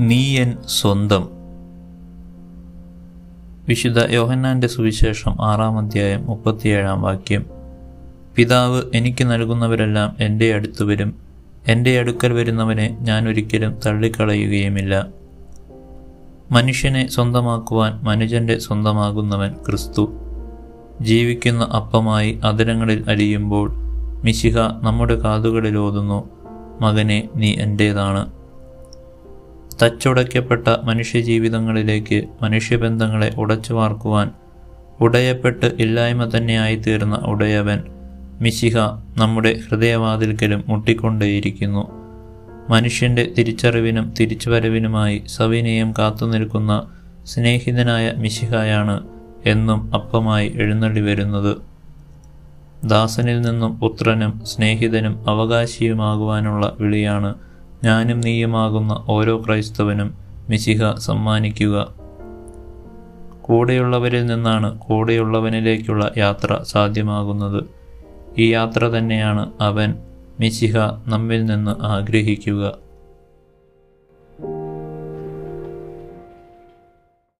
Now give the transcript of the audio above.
നീ എൻ സ്വന്തം. വിശുദ്ധ യോഹന്നാന്റെ സുവിശേഷം ആറാം അധ്യായം മുപ്പത്തിയേഴാം വാക്യം. പിതാവ് എനിക്ക് നൽകുന്നവരെല്ലാം എന്റെ അടുത്ത് വരും. എന്റെ അടുക്കൽ വരുന്നവനെ ഞാൻ ഒരിക്കലും തള്ളിക്കളയുകയുമില്ല. മനുഷ്യനെ സ്വന്തമാക്കുവാൻ മനുഷ്യന്റെ സ്വന്തമാകുന്നവൻ ക്രിസ്തു. ജീവിക്കുന്ന അപ്പമായി അതിരങ്ങളിൽ അലിയുമ്പോൾ മിശിഹ നമ്മുടെ കാതുകളിൽ ഓതുന്നു മകനെ നീ എന്റേതാണ് തച്ചുടയ്ക്കപ്പെട്ട മനുഷ്യജീവിതങ്ങളിലേക്ക് മനുഷ്യബന്ധങ്ങളെ ഉടച്ചു വാർക്കുവാൻ ഉടയപ്പെട്ട് ഇല്ലായ്മ തന്നെയായിത്തീർന്ന ഉടയവൻ മിശിഹ നമ്മുടെ ഹൃദയവാതിൽക്കലും മുട്ടിക്കൊണ്ടേയിരിക്കുന്നു. മനുഷ്യന്റെ തിരിച്ചറിവിനും തിരിച്ചുവരവിനുമായി സവിനയം കാത്തുനിൽക്കുന്ന സ്നേഹിതനായ മിശിഹായാണ് എന്നും അപ്പമായി എഴുന്നള്ളി വരുന്നത്. ദാസനിൽ നിന്നും പുത്രനും സ്നേഹിതനും അവകാശിയുമാകുവാനുള്ള വിളിയാണ് ഞാനും നീയുമാകുന്ന ഓരോ ക്രൈസ്തവനും മിശിഹ സമ്മാനിക്കുക. കൂടെയുള്ളവരിൽ നിന്നാണ് കൂടെയുള്ളവനിലേക്കുള്ള യാത്ര സാധ്യമാകുന്നത്. ഈ യാത്ര തന്നെയാണ് അവൻ മിശിഹ നമ്മിൽ നിന്ന് ആഗ്രഹിക്കുക.